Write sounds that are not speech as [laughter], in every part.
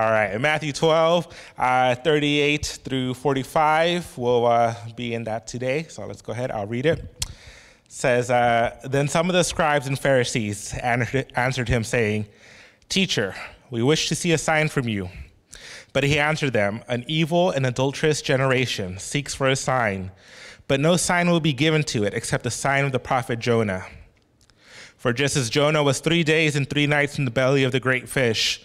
All right, in Matthew 12, uh, 38 through 45, we'll uh, be in that today. So let's go ahead, I'll read it. it says, uh, Then some of the scribes and Pharisees answered him, saying, Teacher, we wish to see a sign from you. But he answered them, An evil and adulterous generation seeks for a sign, but no sign will be given to it except the sign of the prophet Jonah. For just as Jonah was three days and three nights in the belly of the great fish,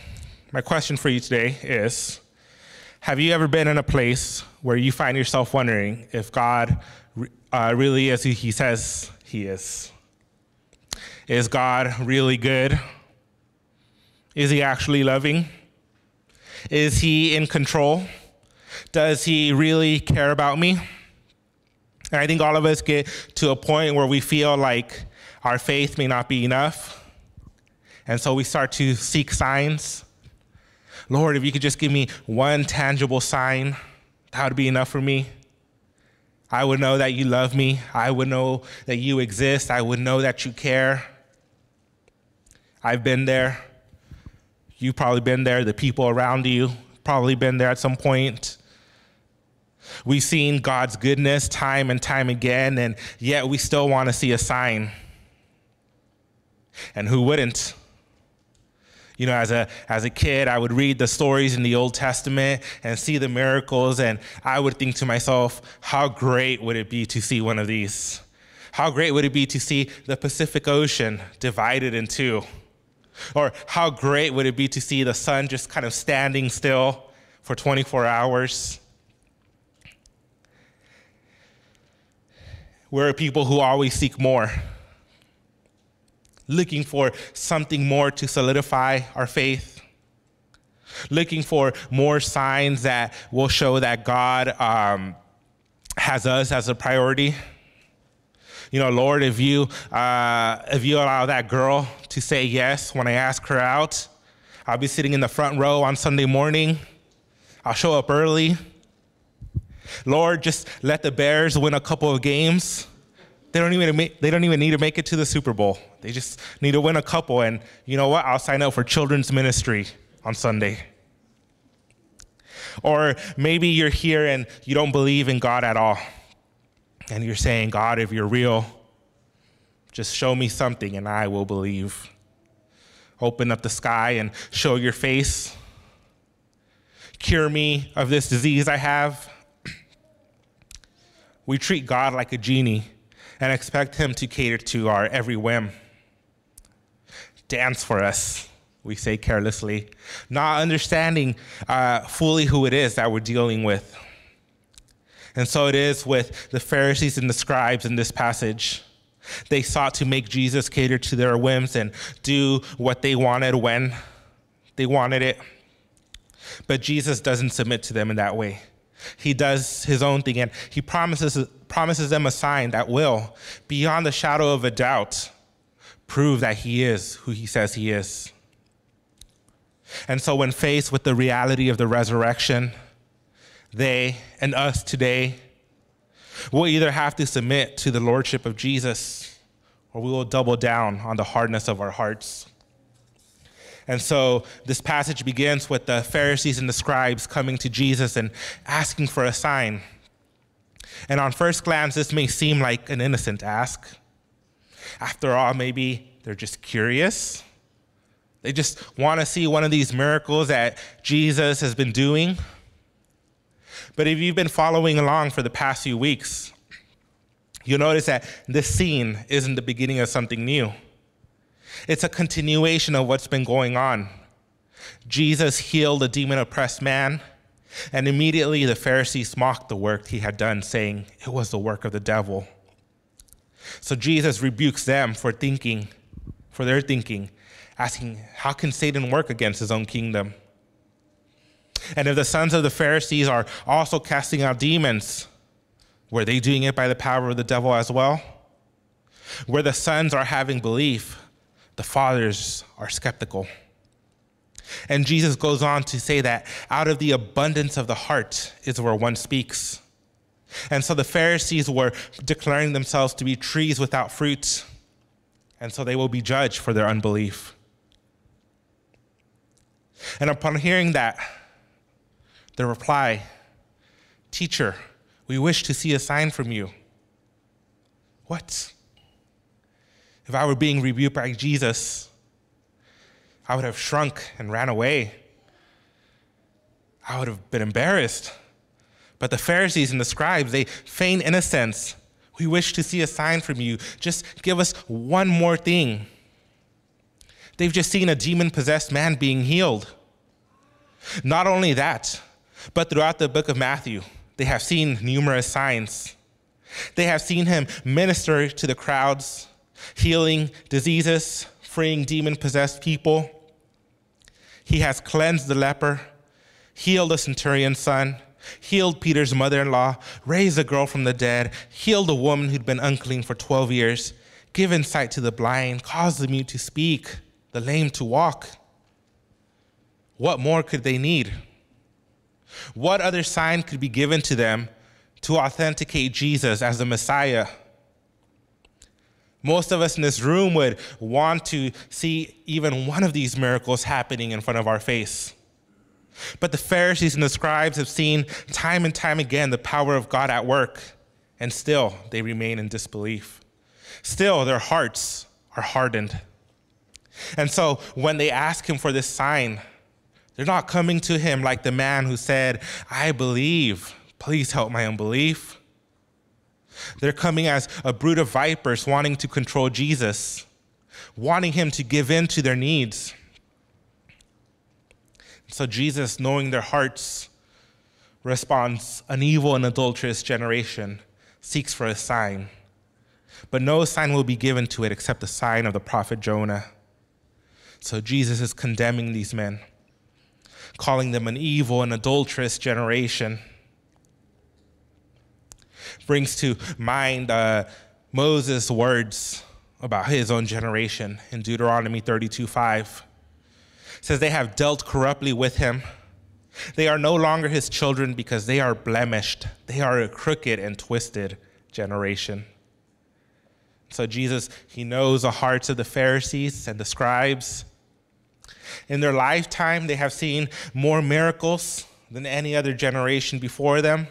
my question for you today is Have you ever been in a place where you find yourself wondering if God uh, really is who He says He is? Is God really good? Is He actually loving? Is He in control? Does He really care about me? And I think all of us get to a point where we feel like our faith may not be enough. And so we start to seek signs Lord, if you could just give me one tangible sign, that would be enough for me. I would know that you love me. I would know that you exist. I would know that you care. I've been there. You've probably been there. The people around you probably been there at some point. We've seen God's goodness time and time again, and yet we still want to see a sign. And who wouldn't? You know, as a, as a kid, I would read the stories in the Old Testament and see the miracles, and I would think to myself, how great would it be to see one of these? How great would it be to see the Pacific Ocean divided in two? Or how great would it be to see the sun just kind of standing still for 24 hours? We're people who always seek more looking for something more to solidify our faith, looking for more signs that will show that God um, has us as a priority. You know, Lord, if you uh, if you allow that girl to say yes when I ask her out, I'll be sitting in the front row on Sunday morning. I'll show up early. Lord, just let the Bears win a couple of games. They don't even they don't even need to make it to the Super Bowl. They just need to win a couple. And you know what? I'll sign up for children's ministry on Sunday. Or maybe you're here and you don't believe in God at all. And you're saying, God, if you're real, just show me something and I will believe. Open up the sky and show your face. Cure me of this disease I have. [clears throat] We treat God like a genie and expect Him to cater to our every whim. Dance for us, we say carelessly, not understanding uh, fully who it is that we're dealing with. And so it is with the Pharisees and the scribes in this passage. They sought to make Jesus cater to their whims and do what they wanted when they wanted it. But Jesus doesn't submit to them in that way. He does his own thing and he promises, promises them a sign that will, beyond the shadow of a doubt, prove that he is who he says he is. And so, when faced with the reality of the resurrection, they and us today will either have to submit to the lordship of Jesus or we will double down on the hardness of our hearts. And so this passage begins with the Pharisees and the scribes coming to Jesus and asking for a sign. And on first glance, this may seem like an innocent ask. After all, maybe they're just curious. They just want to see one of these miracles that Jesus has been doing. But if you've been following along for the past few weeks, you'll notice that this scene isn't the beginning of something new. It's a continuation of what's been going on. Jesus healed a demon oppressed man, and immediately the Pharisees mocked the work he had done, saying it was the work of the devil. So Jesus rebukes them for thinking, for their thinking, asking, How can Satan work against his own kingdom? And if the sons of the Pharisees are also casting out demons, were they doing it by the power of the devil as well? Where the sons are having belief, the fathers are skeptical. And Jesus goes on to say that out of the abundance of the heart is where one speaks. And so the Pharisees were declaring themselves to be trees without fruit, and so they will be judged for their unbelief. And upon hearing that, the reply, Teacher, we wish to see a sign from you. What? If I were being rebuked by Jesus, I would have shrunk and ran away. I would have been embarrassed. But the Pharisees and the scribes, they feign innocence. We wish to see a sign from you. Just give us one more thing. They've just seen a demon possessed man being healed. Not only that, but throughout the book of Matthew, they have seen numerous signs. They have seen him minister to the crowds, healing diseases, freeing demon possessed people. He has cleansed the leper, healed the centurion's son, healed Peter's mother in law, raised a girl from the dead, healed a woman who'd been unclean for 12 years, given sight to the blind, caused the mute to speak, the lame to walk. What more could they need? What other sign could be given to them to authenticate Jesus as the Messiah? Most of us in this room would want to see even one of these miracles happening in front of our face. But the Pharisees and the scribes have seen time and time again the power of God at work, and still they remain in disbelief. Still, their hearts are hardened. And so when they ask him for this sign, they're not coming to him like the man who said, I believe, please help my unbelief. They're coming as a brood of vipers wanting to control Jesus, wanting him to give in to their needs. So Jesus, knowing their hearts, responds An evil and adulterous generation seeks for a sign, but no sign will be given to it except the sign of the prophet Jonah. So Jesus is condemning these men, calling them an evil and adulterous generation brings to mind uh, Moses' words about his own generation in Deuteronomy 32 5. It says, They have dealt corruptly with him. They are no longer his children because they are blemished. They are a crooked and twisted generation. So, Jesus, he knows the hearts of the Pharisees and the scribes. In their lifetime, they have seen more miracles than any other generation before them.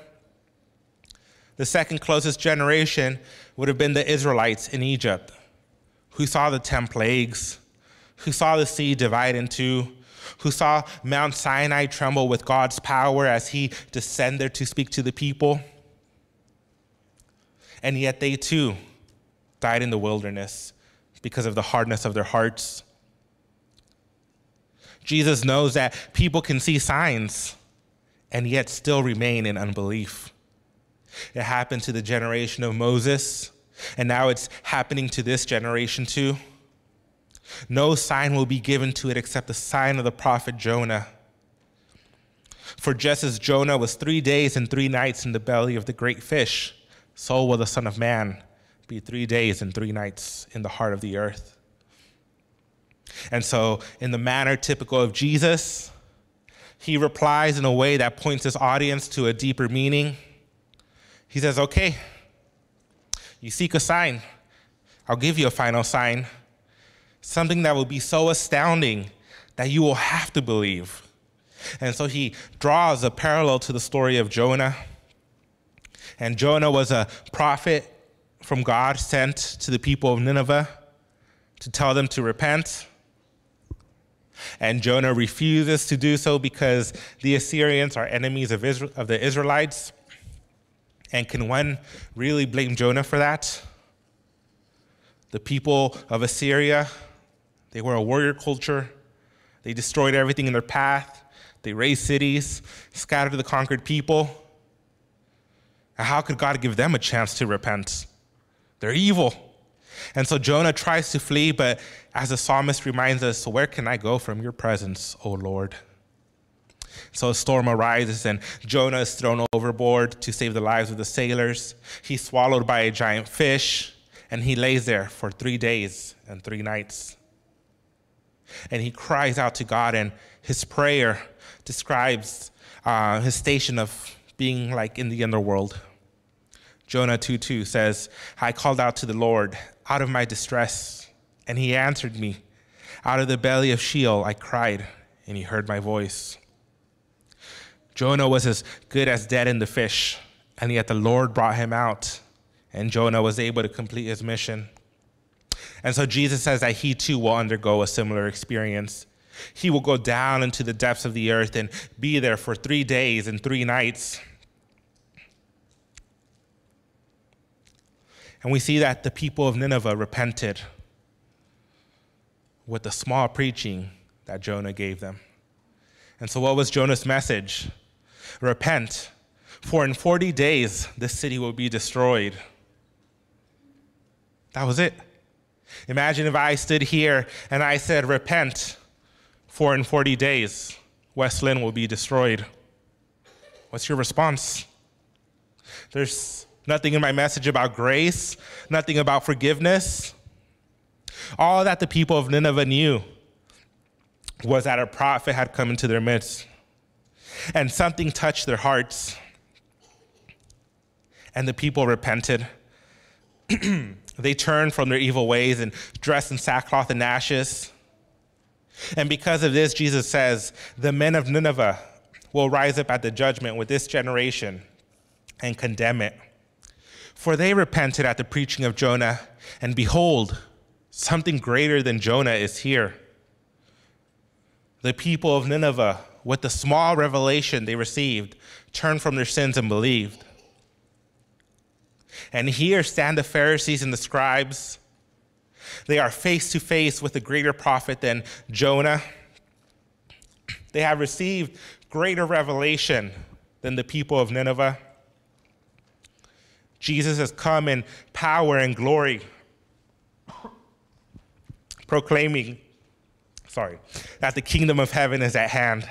The second closest generation would have been the Israelites in Egypt, who saw the 10 plagues, who saw the sea divide in two, who saw Mount Sinai tremble with God's power as he descended to speak to the people. And yet they too died in the wilderness because of the hardness of their hearts. Jesus knows that people can see signs and yet still remain in unbelief. It happened to the generation of Moses, and now it's happening to this generation too. No sign will be given to it except the sign of the prophet Jonah. For just as Jonah was three days and three nights in the belly of the great fish, so will the Son of Man be three days and three nights in the heart of the earth. And so, in the manner typical of Jesus, he replies in a way that points his audience to a deeper meaning. He says, Okay, you seek a sign. I'll give you a final sign. Something that will be so astounding that you will have to believe. And so he draws a parallel to the story of Jonah. And Jonah was a prophet from God sent to the people of Nineveh to tell them to repent. And Jonah refuses to do so because the Assyrians are enemies of, Israel, of the Israelites. And can one really blame Jonah for that? The people of Assyria, they were a warrior culture. They destroyed everything in their path. They razed cities, scattered the conquered people. How could God give them a chance to repent? They're evil. And so Jonah tries to flee, but as the psalmist reminds us, where can I go from your presence, O Lord? So a storm arises, and Jonah is thrown overboard to save the lives of the sailors. He's swallowed by a giant fish, and he lays there for three days and three nights. And he cries out to God, and his prayer describes uh, his station of being like in the underworld. Jonah 2 2 says, I called out to the Lord out of my distress, and he answered me. Out of the belly of Sheol I cried, and he heard my voice. Jonah was as good as dead in the fish, and yet the Lord brought him out, and Jonah was able to complete his mission. And so Jesus says that he too will undergo a similar experience. He will go down into the depths of the earth and be there for three days and three nights And we see that the people of Nineveh repented with the small preaching that Jonah gave them. And so, what was Jonah's message? Repent, for in 40 days this city will be destroyed. That was it. Imagine if I stood here and I said, Repent, for in 40 days West Linn will be destroyed. What's your response? There's nothing in my message about grace, nothing about forgiveness. All that the people of Nineveh knew was that a prophet had come into their midst and something touched their hearts. And the people repented. [clears throat] they turned from their evil ways and dressed in sackcloth and ashes. And because of this, Jesus says, the men of Nineveh will rise up at the judgment with this generation and condemn it. For they repented at the preaching of Jonah, and behold, something greater than Jonah is here. The people of Nineveh, with the small revelation they received, turned from their sins and believed. And here stand the Pharisees and the scribes. They are face to face with a greater prophet than Jonah. They have received greater revelation than the people of Nineveh. Jesus has come in power and glory, proclaiming, sorry, that the kingdom of heaven is at hand.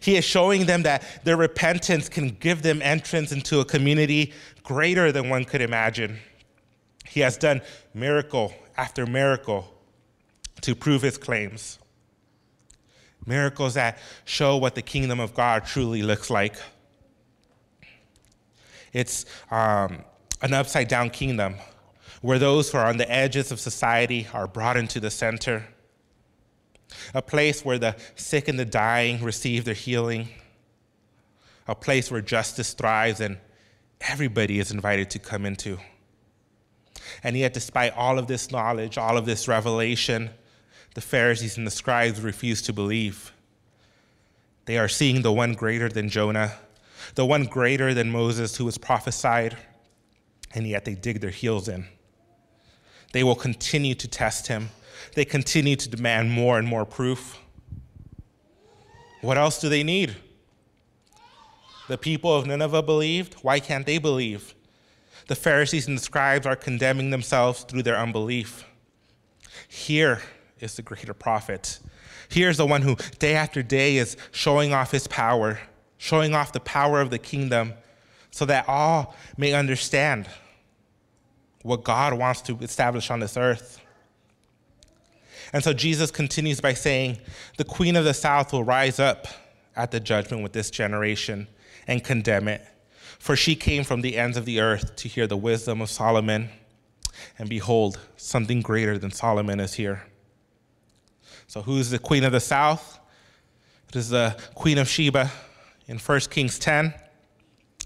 He is showing them that their repentance can give them entrance into a community greater than one could imagine. He has done miracle after miracle to prove his claims. Miracles that show what the kingdom of God truly looks like. It's um, an upside down kingdom where those who are on the edges of society are brought into the center. A place where the sick and the dying receive their healing. A place where justice thrives and everybody is invited to come into. And yet, despite all of this knowledge, all of this revelation, the Pharisees and the scribes refuse to believe. They are seeing the one greater than Jonah the one greater than Moses who was prophesied, and yet they dig their heels in. They will continue to test him, they continue to demand more and more proof. What else do they need? The people of Nineveh believed. Why can't they believe? The Pharisees and the scribes are condemning themselves through their unbelief. Here is the greater prophet. Here's the one who, day after day, is showing off his power showing off the power of the kingdom so that all may understand what God wants to establish on this earth. And so Jesus continues by saying, The queen of the south will rise up at the judgment with this generation and condemn it. For she came from the ends of the earth to hear the wisdom of Solomon. And behold, something greater than Solomon is here. So, who's the queen of the south? It is the queen of Sheba, in 1 Kings 10,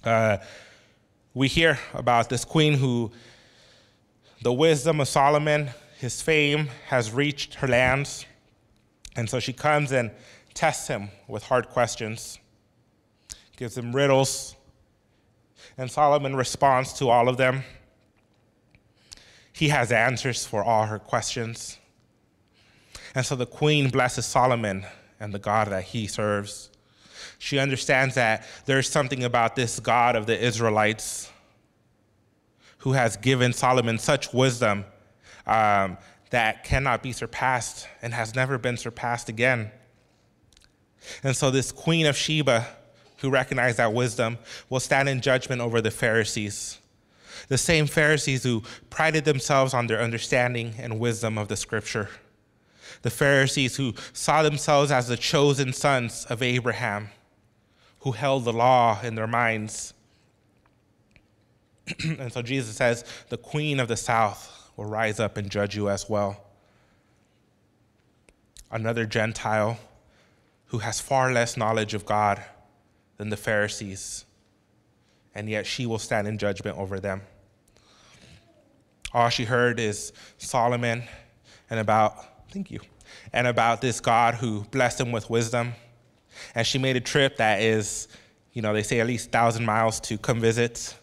uh, we hear about this queen who the wisdom of Solomon, his fame has reached her lands. And so she comes and tests him with hard questions, gives him riddles, and Solomon responds to all of them. He has answers for all her questions. And so the queen blesses Solomon and the God that he serves. She understands that there's something about this God of the Israelites who has given Solomon such wisdom um, that cannot be surpassed and has never been surpassed again. And so, this queen of Sheba, who recognized that wisdom, will stand in judgment over the Pharisees. The same Pharisees who prided themselves on their understanding and wisdom of the scripture. The Pharisees who saw themselves as the chosen sons of Abraham, who held the law in their minds. [clears throat] and so Jesus says, the queen of the south will rise up and judge you as well. Another Gentile who has far less knowledge of God than the Pharisees, and yet she will stand in judgment over them. All she heard is Solomon and about, thank you, and about this God who blessed him with wisdom. And she made a trip that is, you know, they say at least 1,000 miles to come visit.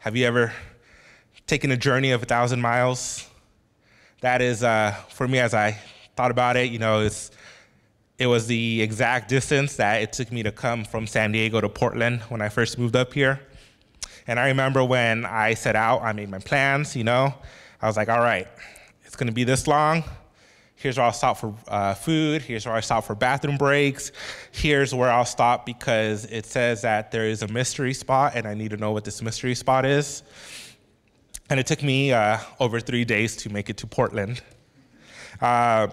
Have you ever taking a journey of a thousand miles. That is, uh, for me, as I thought about it, you know, it's, it was the exact distance that it took me to come from San Diego to Portland when I first moved up here. And I remember when I set out, I made my plans, you know, I was like, all right, it's gonna be this long. Here's where I'll stop for uh, food. Here's where I stop for bathroom breaks. Here's where I'll stop because it says that there is a mystery spot and I need to know what this mystery spot is. And it took me uh, over three days to make it to Portland. Uh,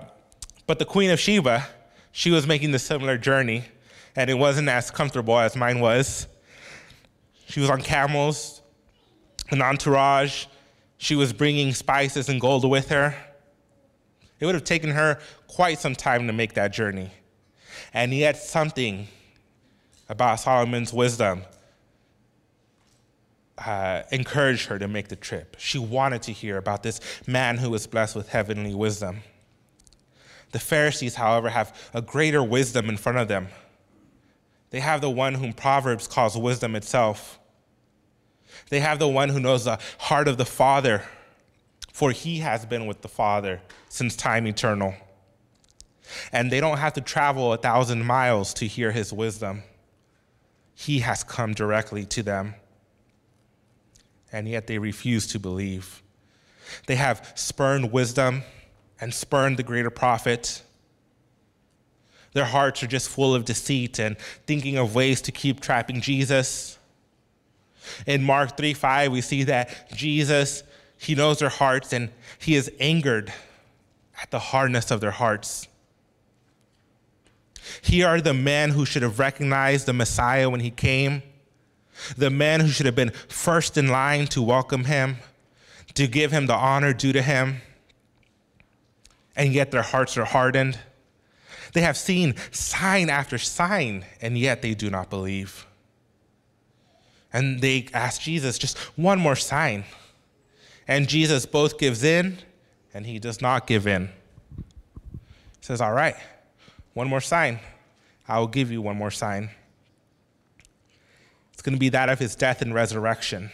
but the Queen of Sheba, she was making the similar journey, and it wasn't as comfortable as mine was. She was on camels, an entourage. She was bringing spices and gold with her. It would have taken her quite some time to make that journey. And yet, something about Solomon's wisdom uh, encouraged her to make the trip. She wanted to hear about this man who was blessed with heavenly wisdom. The Pharisees, however, have a greater wisdom in front of them. They have the one whom Proverbs calls wisdom itself. They have the one who knows the heart of the Father, for he has been with the Father since time eternal. And they don't have to travel a thousand miles to hear his wisdom. He has come directly to them and yet they refuse to believe. They have spurned wisdom and spurned the greater prophet. Their hearts are just full of deceit and thinking of ways to keep trapping Jesus. In Mark 3 5, we see that Jesus, he knows their hearts and he is angered at the hardness of their hearts. Here are the men who should have recognized the Messiah when he came the man who should have been first in line to welcome him, to give him the honor due to him, and yet their hearts are hardened. They have seen sign after sign, and yet they do not believe. And they ask Jesus, just one more sign. And Jesus both gives in and he does not give in. He says, All right, one more sign. I will give you one more sign going to be that of his death and resurrection.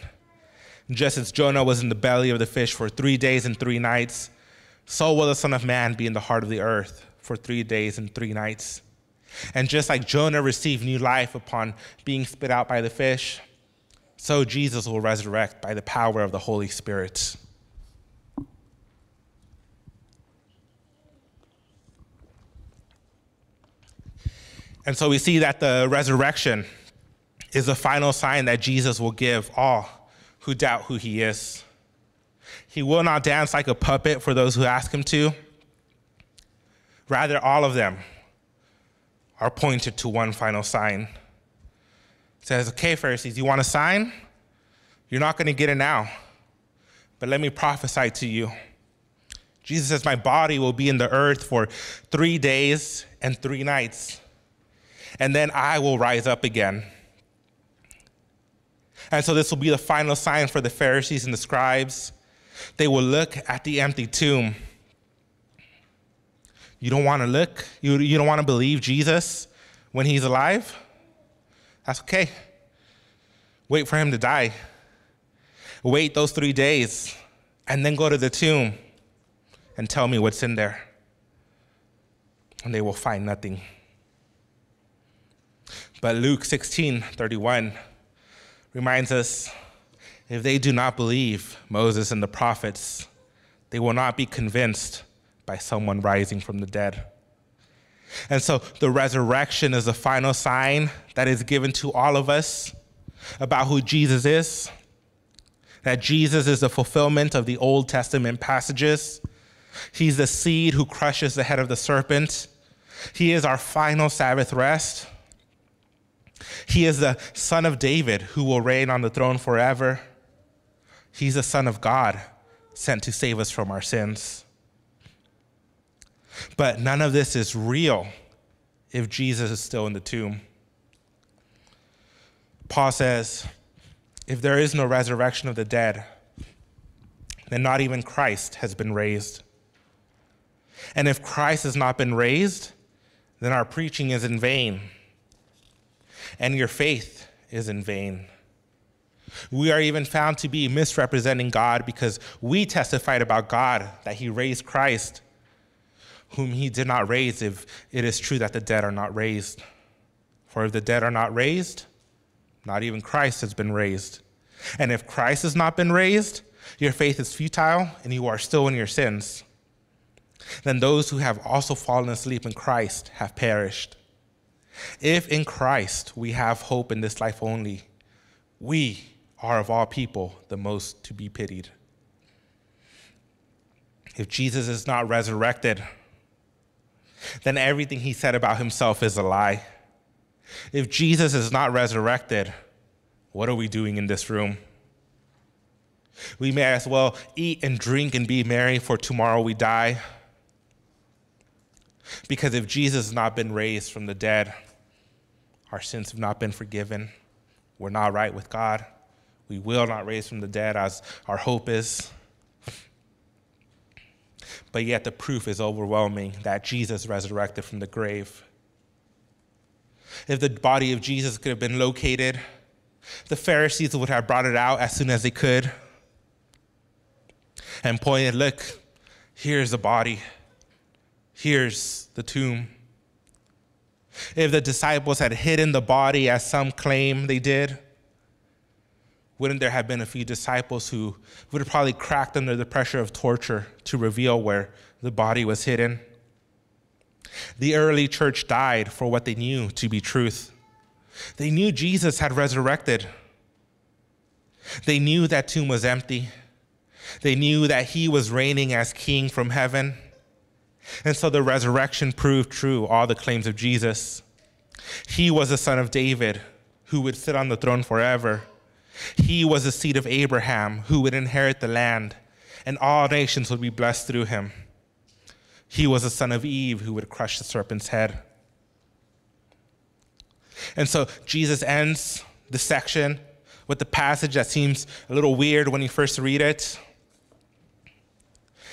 Just as Jonah was in the belly of the fish for three days and three nights, so will the Son of Man be in the heart of the earth for three days and three nights. And just like Jonah received new life upon being spit out by the fish, so Jesus will resurrect by the power of the Holy Spirit. And so we see that the resurrection is the final sign that Jesus will give all who doubt who he is. He will not dance like a puppet for those who ask him to. Rather, all of them are pointed to one final sign. It says, Okay, Pharisees, you want a sign? You're not going to get it now, but let me prophesy to you. Jesus says, My body will be in the earth for three days and three nights, and then I will rise up again. And so this will be the final sign for the Pharisees and the scribes. They will look at the empty tomb. You don't want to look, you, you don't want to believe Jesus when he's alive? That's okay. Wait for him to die. Wait those three days and then go to the tomb and tell me what's in there. And they will find nothing. But Luke 16 31 reminds us if they do not believe Moses and the prophets, they will not be convinced by someone rising from the dead. And so the resurrection is the final sign that is given to all of us about who Jesus is. That Jesus is the fulfillment of the Old Testament passages. He's the seed who crushes the head of the serpent. He is our final Sabbath rest. He is the son of David who will reign on the throne forever. He's the son of God sent to save us from our sins. But none of this is real if Jesus is still in the tomb. Paul says, if there is no resurrection of the dead, then not even Christ has been raised. And if Christ has not been raised, then our preaching is in vain, and your faith is in vain. We are even found to be misrepresenting God because we testified about God that He raised Christ, whom He did not raise, if it is true that the dead are not raised. For if the dead are not raised, not even Christ has been raised. And if Christ has not been raised, your faith is futile and you are still in your sins. Then those who have also fallen asleep in Christ have perished. If in Christ we have hope in this life only, we are of all people the most to be pitied. If Jesus is not resurrected, then everything he said about himself is a lie. If Jesus is not resurrected, what are we doing in this room? We may as well eat and drink and be merry, for tomorrow we die. Because if Jesus has not been raised from the dead, our sins have not been forgiven. We're not right with God. We will not raise from the dead as our hope is. But yet the proof is overwhelming that Jesus resurrected from the grave. If the body of Jesus could have been located, the Pharisees would have brought it out as soon as they could and pointed, Look, here's the body, here's the tomb. If the disciples had hidden the body, as some claim they did, wouldn't there have been a few disciples who would have probably cracked under the pressure of torture to reveal where the body was hidden? The early church died for what they knew to be truth. They knew Jesus had resurrected. They knew that tomb was empty. They knew that he was reigning as king from heaven. And so the resurrection proved true, all the claims of Jesus. He was the son of David who would sit on the throne forever. He was the seed of Abraham who would inherit the land, and all nations would be blessed through him. He was the son of Eve who would crush the serpent's head. And so Jesus ends the section with the passage that seems a little weird when you first read it.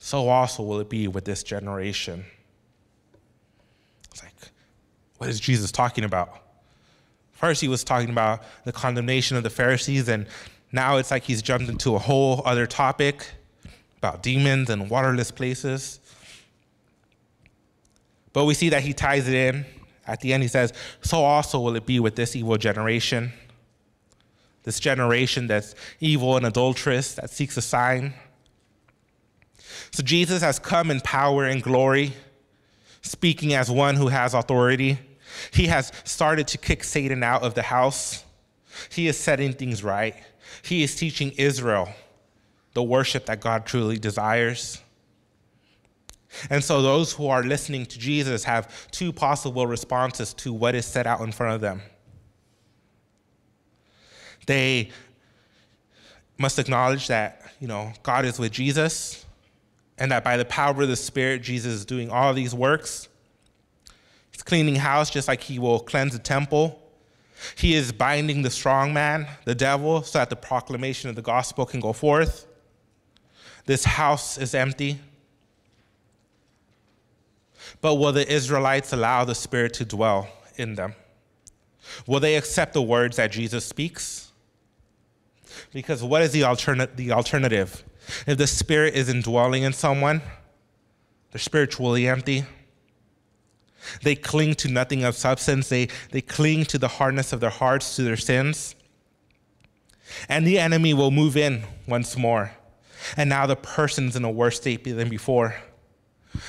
So also will it be with this generation. It's like, what is Jesus talking about? First, he was talking about the condemnation of the Pharisees, and now it's like he's jumped into a whole other topic about demons and waterless places. But we see that he ties it in. At the end, he says, So also will it be with this evil generation. This generation that's evil and adulterous, that seeks a sign. So Jesus has come in power and glory, speaking as one who has authority. He has started to kick Satan out of the house. He is setting things right. He is teaching Israel the worship that God truly desires. And so those who are listening to Jesus have two possible responses to what is set out in front of them. They must acknowledge that, you know, God is with Jesus and that by the power of the Spirit, Jesus is doing all these works. He's cleaning house just like he will cleanse the temple. He is binding the strong man, the devil, so that the proclamation of the gospel can go forth. This house is empty. But will the Israelites allow the Spirit to dwell in them? Will they accept the words that Jesus speaks? Because what is the, alterna- the alternative? If the Spirit is indwelling in someone, they're spiritually empty. They cling to nothing of substance. They, they cling to the hardness of their hearts, to their sins. And the enemy will move in once more. And now the person's in a worse state than before.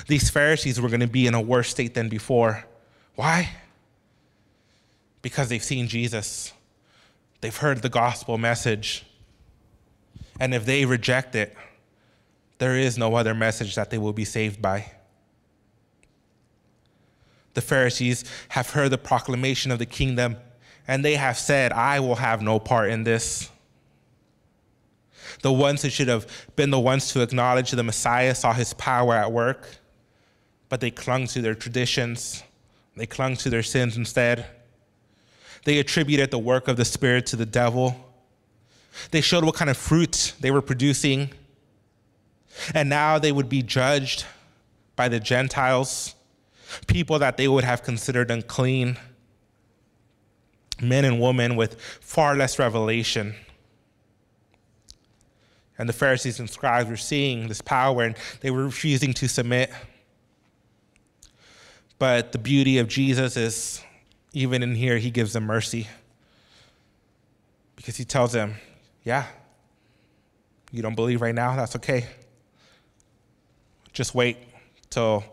These Pharisees were going to be in a worse state than before. Why? Because they've seen Jesus, they've heard the gospel message. And if they reject it, there is no other message that they will be saved by. The Pharisees have heard the proclamation of the kingdom, and they have said, I will have no part in this. The ones who should have been the ones to acknowledge the Messiah saw his power at work, but they clung to their traditions. They clung to their sins instead. They attributed the work of the Spirit to the devil. They showed what kind of fruit they were producing. And now they would be judged by the Gentiles, people that they would have considered unclean, men and women with far less revelation. And the Pharisees and scribes were seeing this power and they were refusing to submit. But the beauty of Jesus is, even in here, he gives them mercy. Because he tells them, yeah, you don't believe right now? That's okay. Just wait till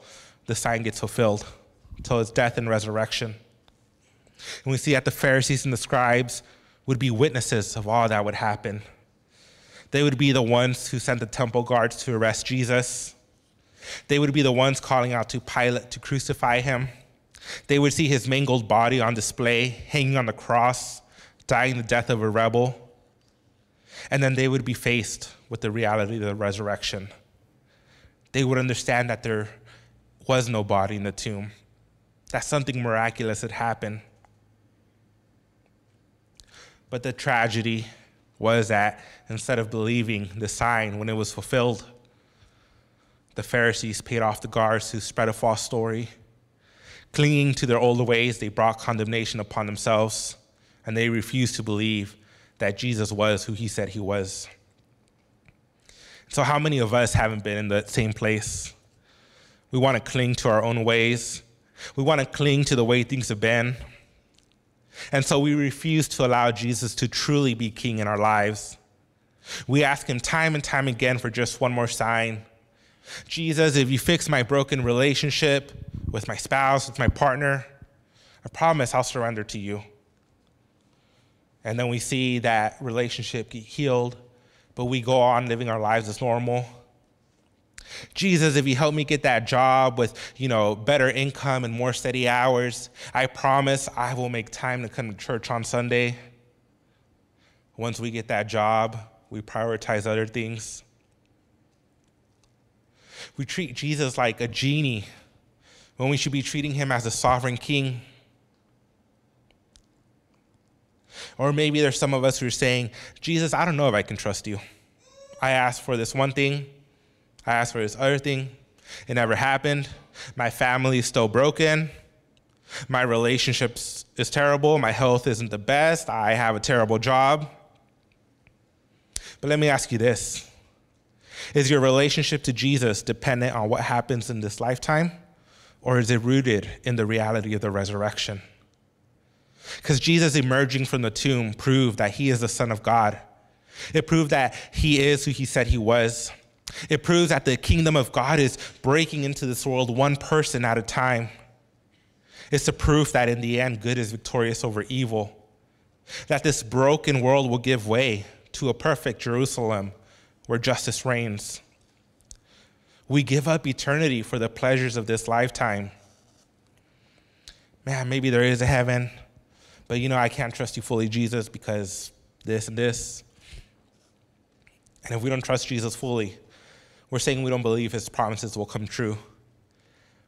the sign gets fulfilled, till his death and resurrection. And we see that the Pharisees and the scribes would be witnesses of all that would happen. They would be the ones who sent the temple guards to arrest Jesus. They would be the ones calling out to Pilate to crucify him. They would see his mangled body on display, hanging on the cross, dying the death of a rebel. And then they would be faced with the reality of the resurrection. They would understand that there was no body in the tomb, that something miraculous had happened. But the tragedy was that instead of believing the sign when it was fulfilled, the Pharisees paid off the guards who spread a false story. Clinging to their old ways, they brought condemnation upon themselves, and they refused to believe that Jesus was who he said he was. So, how many of us haven't been in the same place? We want to cling to our own ways. We want to cling to the way things have been. And so we refuse to allow Jesus to truly be king in our lives. We ask him time and time again for just one more sign. Jesus, if you fix my broken relationship with my spouse, with my partner, I promise I'll surrender to you. And then we see that relationship get healed, but we go on living our lives as normal. Jesus, if you help me get that job with, you know, better income and more steady hours, I promise I will make time to come to church on Sunday. Once we get that job, we prioritize other things. We treat Jesus like a genie when we should be treating him as a sovereign king. Or maybe there's some of us who are saying, Jesus, I don't know if I can trust you. I asked for this one thing, I asked for this other thing, it never happened. My family is still broken. My relationships is terrible. My health isn't the best. I have a terrible job. But let me ask you this Is your relationship to Jesus dependent on what happens in this lifetime, or is it rooted in the reality of the resurrection? Because Jesus emerging from the tomb proved that he is the Son of God. It proved that he is who he said he was. It proves that the kingdom of God is breaking into this world one person at a time. It's the proof that in the end, good is victorious over evil. That this broken world will give way to a perfect Jerusalem where justice reigns. We give up eternity for the pleasures of this lifetime. Man, maybe there is a heaven, but you know, I can't trust you fully, Jesus, because this and this. And if we don't trust Jesus fully, we're saying we don't believe his promises will come true.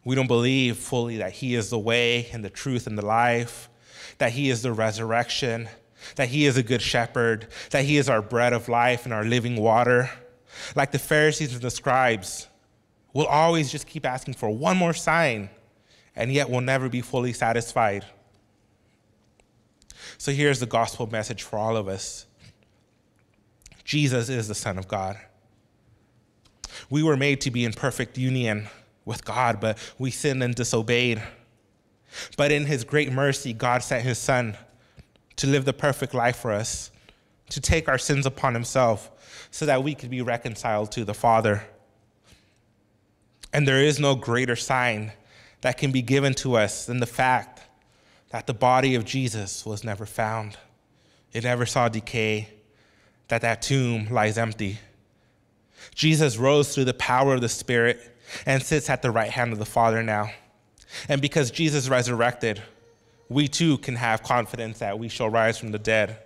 We don't believe fully that he is the way and the truth and the life, that he is the resurrection, that he is a good shepherd, that he is our bread of life and our living water. Like the Pharisees and the scribes, we'll always just keep asking for one more sign, and yet we'll never be fully satisfied. So here's the gospel message for all of us Jesus is the Son of God. We were made to be in perfect union with God, but we sinned and disobeyed. But in His great mercy, God sent His Son to live the perfect life for us, to take our sins upon Himself so that we could be reconciled to the Father. And there is no greater sign that can be given to us than the fact that the body of Jesus was never found. It never saw decay, that that tomb lies empty. Jesus rose through the power of the Spirit and sits at the right hand of the Father now. And because Jesus resurrected, we too can have confidence that we shall rise from the dead.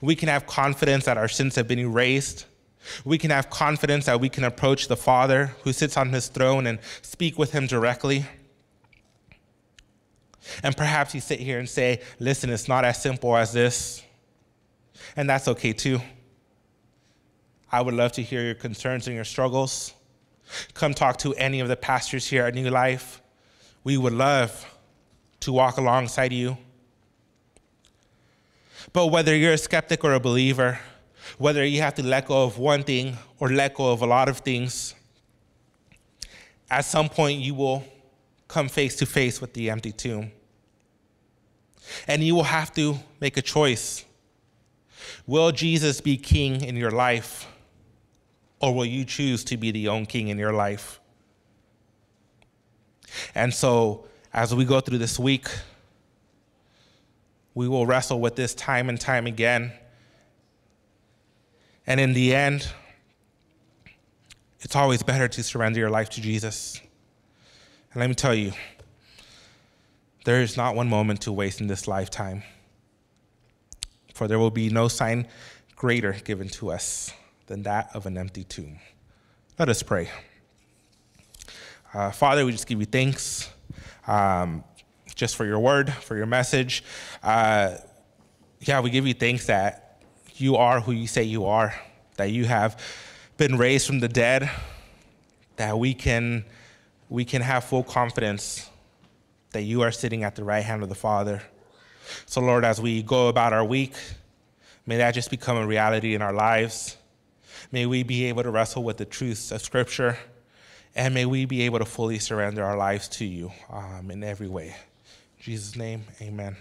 We can have confidence that our sins have been erased. We can have confidence that we can approach the Father who sits on his throne and speak with him directly. And perhaps you sit here and say, listen, it's not as simple as this. And that's okay too. I would love to hear your concerns and your struggles. Come talk to any of the pastors here at New Life. We would love to walk alongside you. But whether you're a skeptic or a believer, whether you have to let go of one thing or let go of a lot of things, at some point you will come face to face with the empty tomb. And you will have to make a choice. Will Jesus be king in your life? Or will you choose to be the own king in your life? And so, as we go through this week, we will wrestle with this time and time again. And in the end, it's always better to surrender your life to Jesus. And let me tell you, there is not one moment to waste in this lifetime, for there will be no sign greater given to us than that of an empty tomb. Let us pray. Uh, Father, we just give you thanks um, just for your word, for your message. Uh, yeah, we give you thanks that you are who you say you are, that you have been raised from the dead, that we can, we can have full confidence that you are sitting at the right hand of the Father. So, Lord, as we go about our week, may that just become a reality in our lives. May we be able to wrestle with the truths of Scripture, and may we be able to fully surrender our lives to you um, in every way. In Jesus' name, amen.